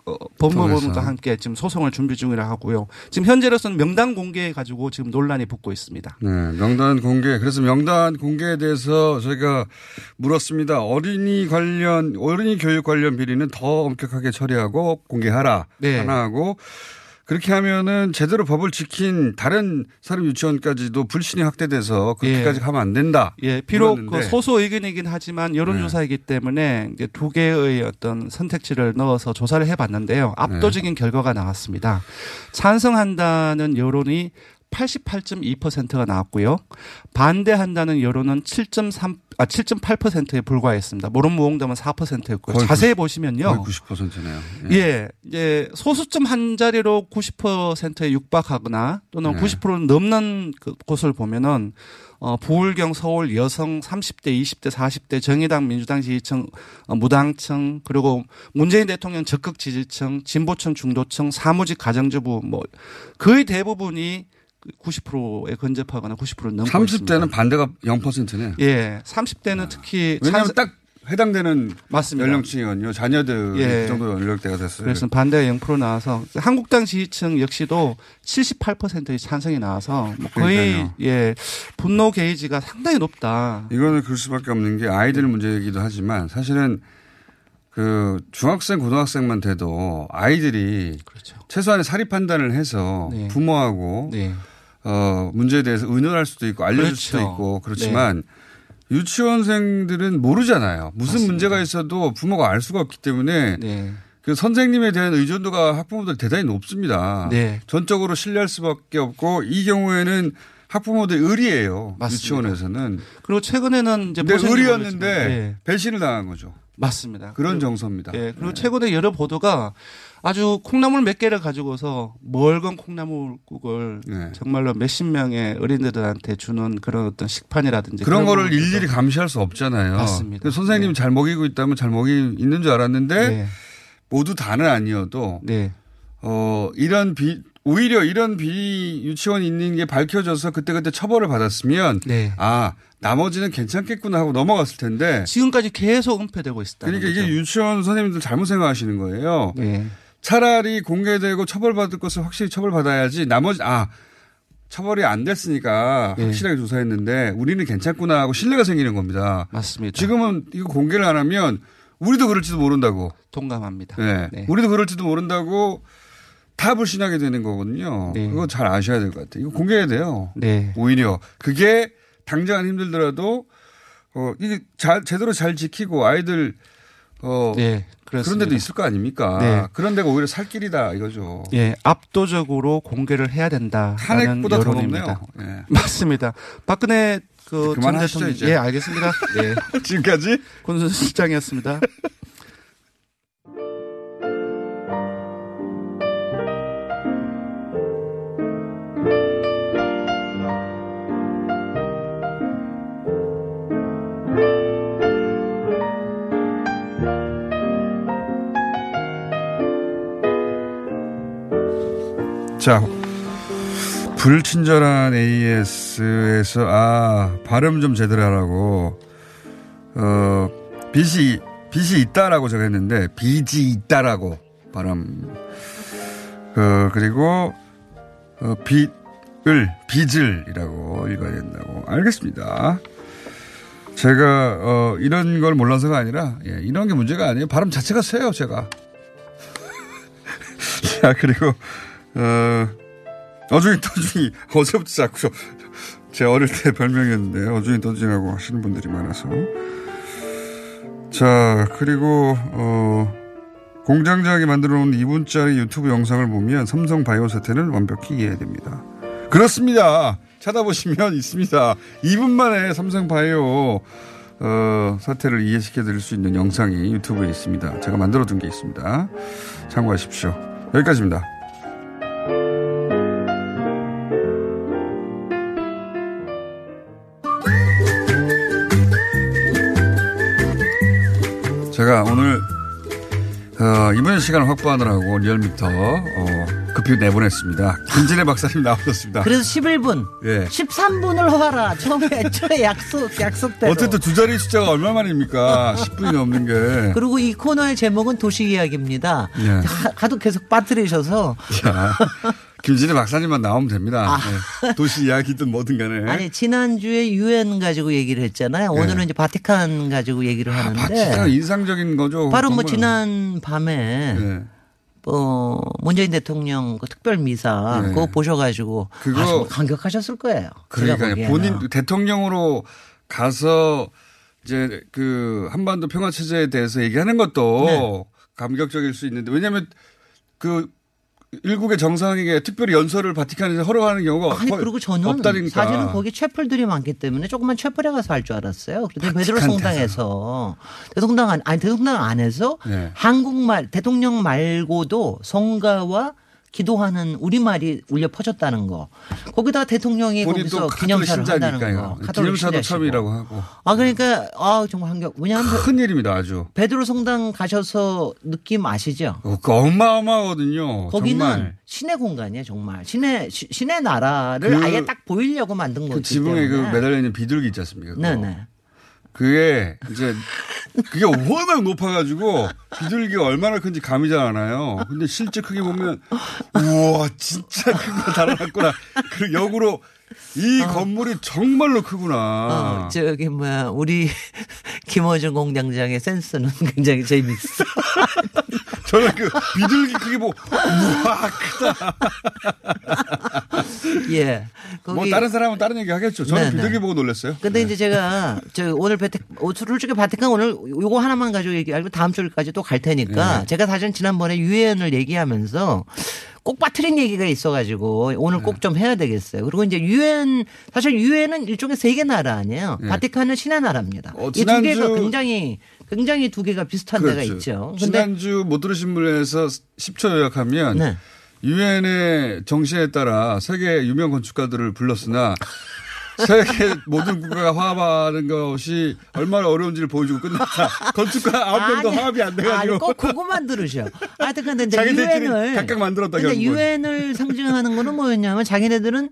어, 법무부과 함께 지금 소송을 준비 중이라 하고요. 지금 현재로서는 명단 공개 가지고 지금 논란이 붙고 있습니다. 네, 명단 공개. 그래서 명단 공개에 대해서 저희가 물었습니다. 어린이 관련 어린이 교육 관련 비리는 더 엄격하게 처리하고 공개하라. 네. 하나 하고 그렇게 하면은 제대로 법을 지킨 다른 사립 유치원까지도 불신이 확대돼서 그렇게까지 예. 가면 안 된다. 예, 비록 그 소수 의견이긴 하지만 여론조사이기 네. 때문에 이제 두 개의 어떤 선택지를 넣어서 조사를 해봤는데요. 압도적인 네. 결과가 나왔습니다. 찬성한다는 여론이 88.2%가 나왔고요. 반대한다는 여론은 7.3, 아, 7.8%에 불과했습니다. 모론무홍담은 4%였고요. 자세히 90, 보시면요. 거의 90%네요. 예. 예. 이제 소수점 한 자리로 90%에 육박하거나 또는 네. 90%는 넘는 그 곳을 보면은 어, 부울경 서울 여성 30대, 20대, 40대 정의당 민주당 지지층, 어, 무당층, 그리고 문재인 대통령 적극 지지층, 진보층, 중도층, 사무직 가정주부 뭐 거의 대부분이 90%에 근접하거나 90% 넘고 30대는 있습니다. 반대가 0%네. 예. 30대는 아. 특히 왜냐하면 딱 해당되는 맞습니다. 연령층이거든요. 자녀들 예. 그 정도 연령대가 됐어요. 그래서 반대가 0% 나와서 한국당 지지층 역시도 78%의 찬성이 나와서 뭐 거의 그러니까요. 예 분노 게이지가 상당히 높다. 이거는 그럴 수밖에 없는 게 아이들 문제이기도 하지만 사실은 그 중학생 고등학생만 돼도 아이들이 그렇죠. 최소한의 사립 판단을 해서 네. 부모하고 네. 어 문제에 대해서 의논할 수도 있고 알려줄 그렇죠. 수도 있고 그렇지만 네. 유치원생들은 모르잖아요. 무슨 맞습니다. 문제가 있어도 부모가 알 수가 없기 때문에 네. 그 선생님에 대한 의존도가 학부모들 대단히 높습니다. 네. 전적으로 신뢰할 수밖에 없고 이 경우에는 학부모들 의리예요. 맞습니다. 유치원에서는. 그리고 최근에는 이제 의리였는데 네. 배신을 당한 거죠. 맞습니다. 그런 정서입니다. 네. 그리고 네. 최근에 여러 보도가 아주 콩나물 몇 개를 가지고서 멀건 콩나물국을 네. 정말로 몇십 명의 어린이들한테 주는 그런 어떤 식판이라든지 그런, 그런 거를 일일이 감시할 수 없잖아요. 맞습니다. 선생님이 네. 잘 먹이고 있다면 잘 먹이 있는 줄 알았는데 네. 모두 다는 아니어도 네. 어 이런 비 오히려 이런 비 유치원이 있는 게 밝혀져서 그때그때 처벌을 받았으면 네. 아 나머지는 괜찮겠구나 하고 넘어갔을 텐데 지금까지 계속 은폐되고 있다. 그러니까 거죠. 이게 유치원 선생님들 잘못 생각하시는 거예요. 네. 차라리 공개되고 처벌받을 것을 확실히 처벌받아야지 나머지 아 처벌이 안 됐으니까 네. 확실하게 조사했는데 우리는 괜찮구나 하고 신뢰가 생기는 겁니다. 맞습니다. 지금은 이거 공개를 안 하면 우리도 그럴지도 모른다고. 동감합니다. 네. 네. 우리도 그럴지도 모른다고 다 불신하게 되는 거거든요. 네. 그거 잘 아셔야 될 것 같아요. 이거 공개해야 돼요. 네. 오히려 그게 당장은 힘들더라도 어 이게 잘 제대로 잘 지키고 아이들 어 네. 그런 데도 있을 거 아닙니까? 네. 그런 데가 오히려 살 길이다 이거죠. 예, 압도적으로 공개를 해야 된다. 탄핵보다 더 높네요. 예. 맞습니다. 박근혜 그전 대통령 이제. 예, 알겠습니다. 예. 지금까지 군수실장이었습니다. 자, 불친절한 AS에서, 아, 발음 좀 제대로 하라고, 어, 빚이, 빚이 있다라고 적었는데, 빚이 있다라고 발음. 어, 그리고, 어, 빚을, 빚을이라고 읽어야 된다고. 알겠습니다. 제가, 어, 이런 걸 몰라서가 아니라, 예, 이런 게 문제가 아니에요. 발음 자체가 세요, 제가. 자, 그리고, 어, 어중이 떠중이 어제부터 자꾸 제 어릴 때 별명이었는데 어중이 떠중이라고 하시는 분들이 많아서 자 그리고 어 공장장이 만들어 놓은 2분짜리 유튜브 영상을 보면 삼성 바이오 사태는 완벽히 이해됩니다. 그렇습니다. 찾아보시면 있습니다. 2분 만에 삼성 바이오 어, 사태를 이해시켜 드릴 수 있는 영상이 유튜브에 있습니다. 제가 만들어 둔 게 있습니다. 참고하십시오. 여기까지입니다. 제가 오늘 어, 이번 시간을 확보하느라고 리얼미터 어, 급히 내보냈습니다. 김진애 박사님 나오셨습니다. 그래서 11분, 예. 13분을 하라. 처음에 애초에 약속, 약속대로. 어쨌든 두 자리 숫자가 얼마 만입니까? 10분이 넘는 게. 그리고 이 코너의 제목은 도시 이야기입니다. 예. 하도 계속 빠뜨리셔서. 자, 김진애 박사님만 나오면 됩니다. 아. 네. 도시 이야기든 뭐든 간에. 아니, 지난주에 유엔 가지고 얘기를 했잖아요. 오늘은 네. 이제 바티칸 가지고 얘기를 아, 하는데. 바티칸 인상적인 거죠. 바로 뭐 지난 밤에 네. 어, 문재인 대통령 그 특별 미사 네. 그거 보셔가지고 그거 아주 감격하셨을 거예요. 그러니까 본인 대통령으로 가서 이제 그 한반도 평화 체제에 대해서 얘기하는 것도 네. 감격적일 수 있는데 왜냐하면 그 일국의 정상에게 특별히 연설을 바티칸에서 허락하는 경우가 아니 그리고 저는 없다니까. 사실은 거기 채플들이 많기 때문에 조금만 채플에 가서 할 줄 알았어요. 그런데 베드로 성당에서 대통령 안 아니 대통령 안에서 네. 한국말 대통령 말고도 성가와 기도하는 우리말이 울려 퍼졌다는 거. 거기다가 대통령이 거기서 기념사를 한다는 거. 기념사도 처음이라고 하고. 아 그러니까 아 정말 한격 왜냐하면 큰 일입니다 아주. 베드로 성당 가셔서 느낌 아시죠? 어, 그 어마어마하거든요. 거기는 정말. 신의 공간이에요 정말 신의 신의 나라를 그, 아예 딱 보이려고 만든 거기 그 지붕에 그 매달려 있는 비둘기 있지 않습니까? 네네. 그게 이제 그게 워낙 높아가지고 비둘기가 얼마나 큰지 감이 잘 안 와요. 근데 실제 크게 보면 우와 진짜 큰 거 달아놨구나. 그리고 역으로 이 어. 건물이 정말로 크구나. 어, 저기 뭐야 우리 김어준 공장장의 센스는 굉장히 재밌어. 저는 그 비둘기 크게 보고 우와 크다. 예. 뭐 다른 사람은 다른 얘기 하겠죠. 저는 네네. 비둘기 보고 놀랐어요. 근데 네. 이제 제가 저 오늘 베텍 솔직히 바티칸 오늘 요거 하나만 가지고 얘기하고 다음 주까지 또 갈 테니까 네. 제가 사실 지난번에 유엔을 얘기하면서 꼭 빠트린 얘기가 있어가지고 오늘 꼭 좀 해야 되겠어요. 그리고 이제 유엔 사실 유엔은 일종의 세계 나라 아니에요. 네. 바티칸은 신의 나라입니다. 어, 이두 개가 굉장히 굉장히 두 개가 비슷한 그렇죠. 데가 있죠. 지난주 못 들으신 분에서 10초 요약하면 네. 유엔의 정신에 따라 세계 유명 건축가들을 불렀으나 세계 모든 국가가 화합하는 것이 얼마나 어려운지를 보여주고 끝났다. 건축가 아홉 명도 화합이 안 돼가지고. 아니, 꼭 그거만 들으셔. 하여튼 근데 유엔을 각각 만들었다. 근데 유엔을 상징하는 거는 뭐였냐면 자기네들은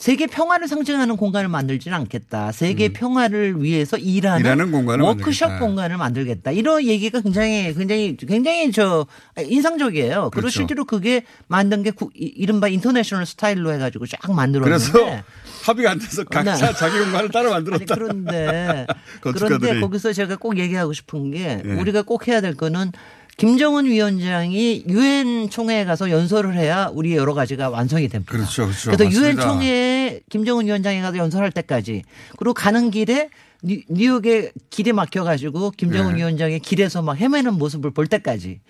세계 평화를 상징하는 공간을 만들지는 않겠다. 세계 음. 평화를 위해서 일하는, 일하는 공간을 워크숍 만들겠다. 공간을 만들겠다. 이런 얘기가 굉장히 굉장히 굉장히 저 인상적이에요. 그리고 그렇죠. 실제로 그게 만든 게 구, 이른바 international style로 해가지고 쫙 만들었는데. 그래서 합의가 안 돼서 각자 네. 자기 공간을 따로 만들었다. 아니, 그런데 그런데 거기서 제가 꼭 얘기하고 싶은 게 네. 우리가 꼭 해야 될 거는 김정은 위원장이 유엔 총회에 가서 연설을 해야 우리 여러 가지가 완성이 됩니다. 그렇죠, 그렇죠. 그래서 유엔 총회에 김정은 위원장이 가서 연설할 때까지 그리고 가는 길에 뉴욕에 길이 막혀가지고 김정은 네. 위원장의 길에서 막 헤매는 모습을 볼 때까지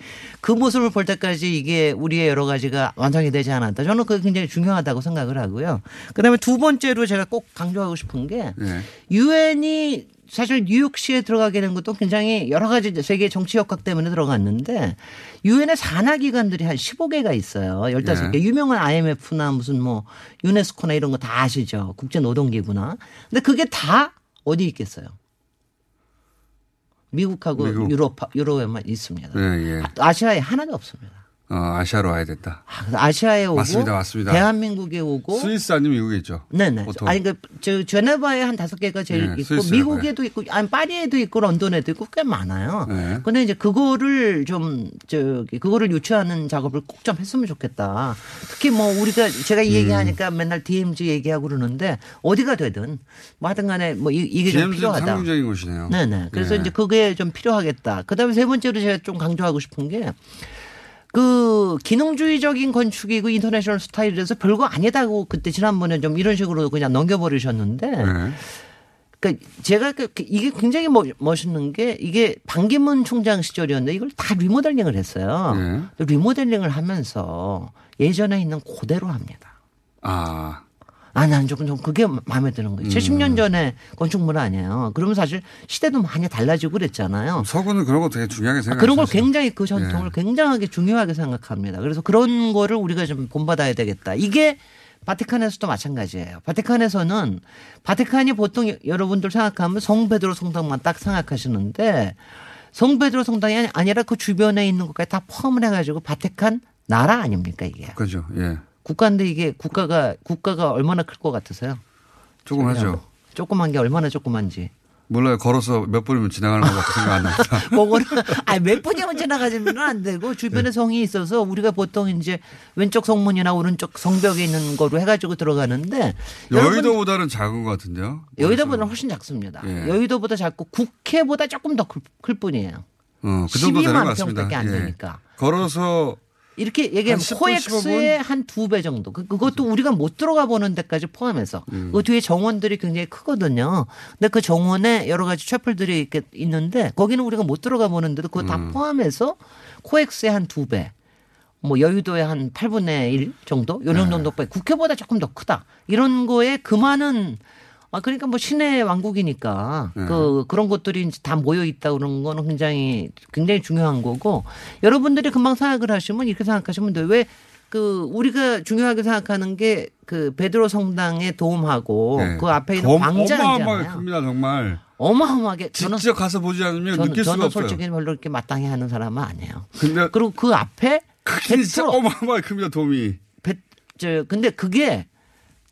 그 모습을 볼 때까지 이게 우리의 여러 가지가 완성이 되지 않았다. 저는 그게 굉장히 중요하다고 생각을 하고요. 그다음에 두 번째로 제가 꼭 강조하고 싶은 게 네. 유엔이 네. 사실 뉴욕시에 들어가게 된 것도 굉장히 여러 가지 세계 정치 역학 때문에 들어갔는데 유엔의 산하 기관들이 한 15개가 있어요. 15개. 네. 유명한 IMF나 무슨 뭐 유네스코나 이런 거 다 아시죠. 국제 노동 기구나. 근데 그게 다 어디 있겠어요? 미국하고 미국. 유럽 유럽에만 있습니다. 네, 예. 아시아에 하나도 없습니다. 어, 아시아로 와야 됐다. 아, 시아에 오고 맞습니다, 맞습니다. 대한민국에 오고 스위스 아니면 미국에 있죠. 네네. 보통. 아니 그저 제네바에 한 다섯 개가 제일 네, 있고 미국에도 네. 있고 아니 파리에도 있고 런던에도 있고 꽤 많아요. 네. 근데 이제 그거를 좀 저기 그거를 유치하는 작업을 꼭 좀 했으면 좋겠다. 특히 뭐 우리가 제가 이 얘기하니까 음. 맨날 DMZ 얘기하고 그러는데 어디가 되든 뭐 하든 간에 뭐 이게 좀 필요하다. 상징적인 곳이네요. 네네. 그래서 네. 이제 그게 좀 필요하겠다. 그다음에 세 번째로 제가 좀 강조하고 싶은 게 그 기능주의적인 건축이고 international style에서 별거 아니다고 그때 지난번에 좀 이런 식으로 그냥 넘겨버리셨는데 네. 그러니까 제가 그, 그 이게 굉장히 멋있는 게 이게 반기문 총장 시절이었는데 이걸 다 리모델링을 했어요. 네. 리모델링을 하면서 예전에 있는 그대로 합니다. 아. 아, 난 조금 좀 그게 마음에 드는 거예요. 음. 70년 전에 건축물 아니에요. 그러면 사실 시대도 많이 달라지고 그랬잖아요. 서구는 그런 거 되게 중요하게 생각해요. 그런 걸 굉장히 그 전통을 예. 굉장하게 중요하게 생각합니다. 그래서 그런 거를 우리가 좀 본받아야 되겠다. 이게 바티칸에서도 마찬가지예요. 바티칸에서는 바티칸이 보통 여러분들 생각하면 성베드로 성당만 딱 생각하시는데 성베드로 성당이 아니라 그 주변에 있는 것까지 다 포함을 해가지고 바티칸 나라 아닙니까 이게? 그죠. 예. 국가인데 이게 국가가 국가가 얼마나 클 것 같으세요? 조금 하죠. 조그만 게 얼마나 조그만지. 몰라요. 걸어서 몇 분이면 지나가는 것 같아 생각 안 납니다. 뭐거나, 아니, 몇 분이면 지나가지면 안 되고, 주변에 네. 성이 있어서 우리가 보통 이제 왼쪽 성문이나 오른쪽 성벽에 있는 거로 해가지고 들어가는데. 여의도보다는 작은 것 같은데요? 여의도보다는 훨씬 작습니다. 예. 여의도보다 작고 국회보다 조금 더 클 뿐이에요. 어, 그 정도 되는 것 같습니다. 평밖에 안 예. 되니까. 걸어서 이렇게 얘기하면 코엑스의 한 두 배 정도. 그, 그것도 우리가 못 들어가 보는 데까지 포함해서. 음. 그 뒤에 정원들이 굉장히 크거든요. 근데 그 정원에 여러 가지 채플들이 이렇게 있는데 거기는 우리가 못 들어가 보는데도 그거 다 음. 포함해서 코엑스의 한 두 배. 뭐 여의도의 한 8분의 1 정도? 요런 네. 정도 국회보다 조금 더 크다. 이런 거에 그 많은 아 그러니까 뭐 신의 왕국이니까 네. 그 그런 것들이 다 모여 있다 그런 거는 굉장히 굉장히 중요한 거고 여러분들이 금방 생각을 하시면 이렇게 생각하시면 돼. 왜그 우리가 중요하게 생각하는 게 그 베드로 성당에 도움하고 네. 그 앞에 있는 광장이잖아요. 어마어마하게 큽니다 정말. 어마어마하게 직접 가서 보지 않으면 저는, 느낄 수가 저는 없어요. 솔직히 별로 이렇게 마땅히 하는 사람은 아니에요. 근데 그리고 그 앞에 크긴 진짜 어마어마하게 큽니다 도움이. 배, 저 근데 그게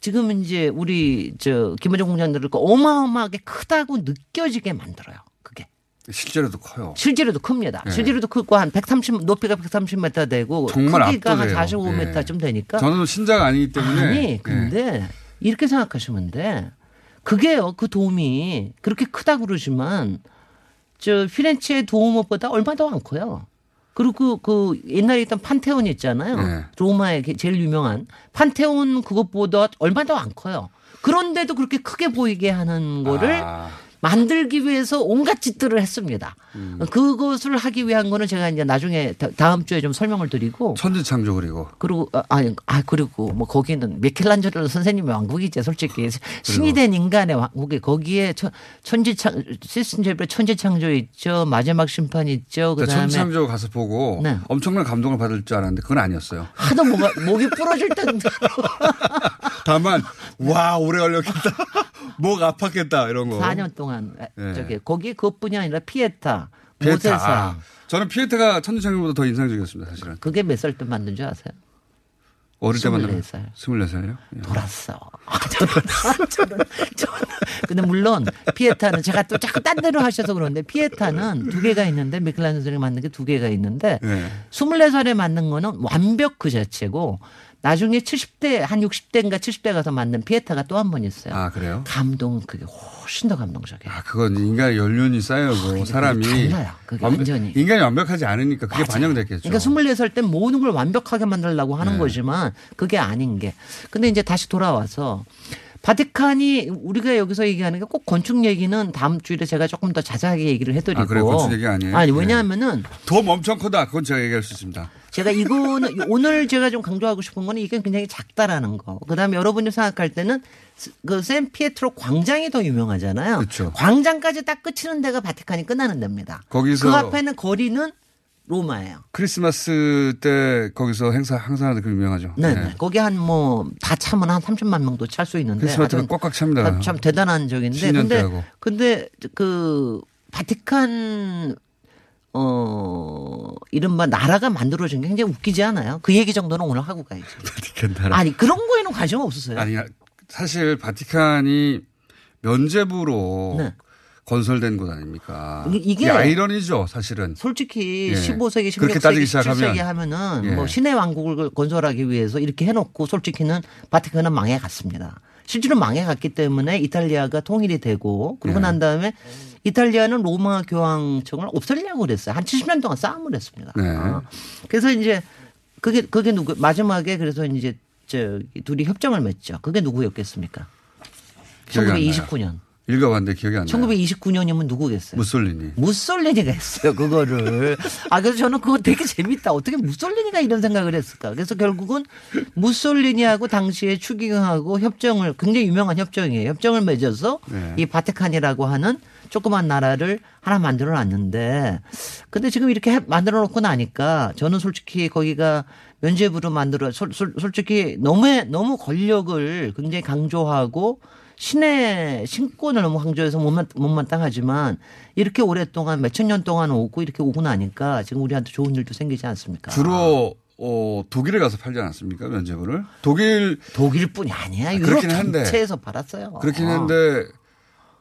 지금 이제 우리 저 김원정 공장들을 어마어마하게 크다고 느껴지게 만들어요. 그게. 실제로도 커요. 실제로도 큽니다. 네. 실제로도 크고 한 130, 높이가 130m 되고 정말 크기가 압도돼요. 한 45m쯤 네. 되니까. 저는 신자가 아니기 때문에. 아니, 네. 근데 네. 이렇게 생각하시면 돼. 그게요, 그 도움이 그렇게 크다 그러지만 저 피렌체의 도움업보다 얼마 더 많고요. 그리고 그, 그 옛날에 있던 판테온 있잖아요. 네. 로마의 제일 유명한 판테온 그것보다 얼마 더 안 커요. 그런데도 그렇게 크게 보이게 하는 거를 아. 만들기 위해서 온갖 짓들을 했습니다. 음. 그것을 하기 위한 거는 제가 이제 나중에 다음 주에 좀 설명을 드리고 천지창조 그리고 그리고 아, 아니 아 그리고 뭐 거기는 미켈란젤로 선생님의 왕국이지 솔직히 신이 된 인간의 왕국에 거기에 천지창 시스템제의 천지창조 있죠 마지막 심판 있죠 그다음에 천지창조 가서 보고 네. 엄청난 감동을 받을 줄 알았는데 그건 아니었어요. 하도 뭐가 목이 부러질 정도로 다만 와 오래 걸렸겠다. 목 아팠겠다 이런 거. 4년 동안 네. 저기 거기 그것뿐이 아니라 피에타, 피에타. 모세사. 아, 저는 피에타가 천지창조보다 더 인상적이었습니다 사실은. 그게 몇 살 때 만든 줄 아세요? 어릴 때 만든 24살. 24살이요? 예. 돌았어. 저는, 저는, 저는. 근데 물론 피에타는 제가 또 자꾸 딴 데로 하셔서 그런데 피에타는 두 개가 있는데 미켈란젤 선생이 만든 게 두 개가 있는데 네. 24살에 만든 거는 완벽 그 자체고 나중에 70대 한 60대인가 70대 가서 만든 피에타가 또 한 번 있어요. 아 그래요? 감동은 그게 훨씬 더 감동적이에요. 아 그건 인간의 연륜이 쌓여고 아, 사람이 달라요. 그게 완, 완전히 인간이 완벽하지 않으니까 그게 맞아요. 반영됐겠죠. 그러니까 24살 때 모든 걸 완벽하게 만들려고 하는 네. 거지만 그게 아닌 게. 근데 이제 다시 돌아와서 바티칸이 우리가 여기서 얘기하는 게 꼭 건축 얘기는 다음 주일에 제가 조금 더 자세하게 얘기를 해드리고. 아, 그래 건축 얘기 아니에요? 아니 왜냐하면은 네. 돔 엄청 크다. 그건 제가 얘기할 수 있습니다. 제가 이거는 오늘 제가 좀 강조하고 싶은 거는 이게 굉장히 작다라는 거. 그다음에 여러분이 생각할 때는 그 샌피에트로 광장이 더 유명하잖아요. 그렇죠. 광장까지 딱 끝이는 데가 바티칸이 끝나는 데입니다. 거기서 그 앞에는 거리는 로마예요. 크리스마스 때 거기서 행사 항상 그 유명하죠. 네, 네. 거기 한 뭐 다 차면 한 30만 명도 찰 수 있는데 크리스마스가 꽉꽉 찹니다. 참 대단한 적인데 근데 하고. 근데 그 바티칸 어 이른바 나라가 만들어진 게 굉장히 웃기지 않아요? 그 얘기 정도는 오늘 하고 가야죠. 바티칸 나라. 아니 그런 거에는 관심 없었어요. 아니 사실 바티칸이 면제부로 네. 건설된 곳 아닙니까? 이게 아이러니죠, 사실은. 솔직히 예. 15세기, 16세기, 17세기 하면은 예. 뭐 신의 왕국을 건설하기 위해서 이렇게 해놓고 솔직히는 바티칸은 망해갔습니다. 실제로 망해갔기 때문에 이탈리아가 통일이 되고 그러고 예. 난 다음에 이탈리아는 로마 교황청을 없애려고 그랬어요. 한 70년 동안 싸움을 했습니다. 네. 어. 그래서 이제 그게 그게 누구 마지막에 그래서 이제 저 둘이 협정을 맺죠. 그게 누구였겠습니까? 1929년. 읽어봤는데 기억이 안 나요. 1929년이면 누구겠어요? 무솔리니. 무솔리니가 했어요, 그거를. 아, 그래서 저는 그거 되게 재밌다. 어떻게 무솔리니가 이런 생각을 했을까. 그래서 결국은 무솔리니하고 당시에 추기경하고 협정을, 굉장히 유명한 협정이에요. 협정을 맺어서 네. 이 바티칸이라고 하는 조그만 나라를 하나 만들어 놨는데 근데 지금 이렇게 만들어 놓고 나니까 저는 솔직히 거기가 면제부로 만들어 솔, 솔, 솔직히 너무 너무 권력을 굉장히 강조하고 신의 신권을 너무 강조해서 못만, 못마땅하지만 이렇게 오랫동안 몇천 년 동안 오고 이렇게 오고 나니까 지금 우리한테 좋은 일도 생기지 않습니까? 주로 어, 독일에 가서 팔지 않았습니까? 면제부를? 독일. 독일뿐이 아니야. 유럽 전체에서 팔았어요. 그렇긴 한데,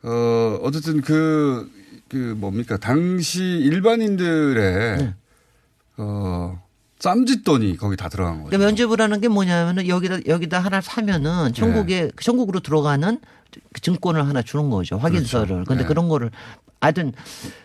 어, 어쨌든 그, 그 뭡니까. 당시 일반인들의, 네. 어, 쌈짓돈이 거기 다 들어간 거죠. 그러니까 면제부라는 게 뭐냐면은 여기다 여기다 하나 사면은 천국에 네. 천국으로 들어가는 증권을 하나 주는 거죠. 확인서를. 그렇죠. 근데 네. 그런 거를 하여튼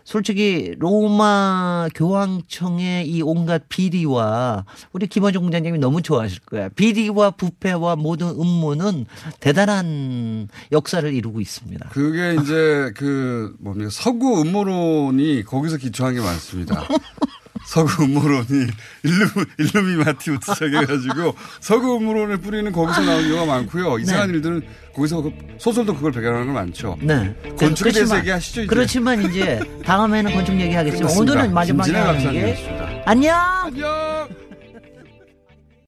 솔직히 로마 교황청의 이 온갖 비리와 우리 김원중 공장님이 너무 좋아하실 거야. 비리와 부패와 모든 음모는 대단한 역사를 이루고 있습니다. 그게 이제 그 뭡니까 서구 음모론이 거기서 기초한 게 많습니다. 서구 음모론이 일루미, 일루미마티부터 시작해가지고 서구 음모론을 뿌리는 거기서 나오는 경우가 많고요. 이상한 네. 일들은 거기서 그 소설도 그걸 배경하는 건 많죠. 네. 건축에 대해서 얘기하시죠. 이제. 그렇지만 이제 다음에는 건축 얘기하겠지만 오늘은 마지막에 안녕. 안녕.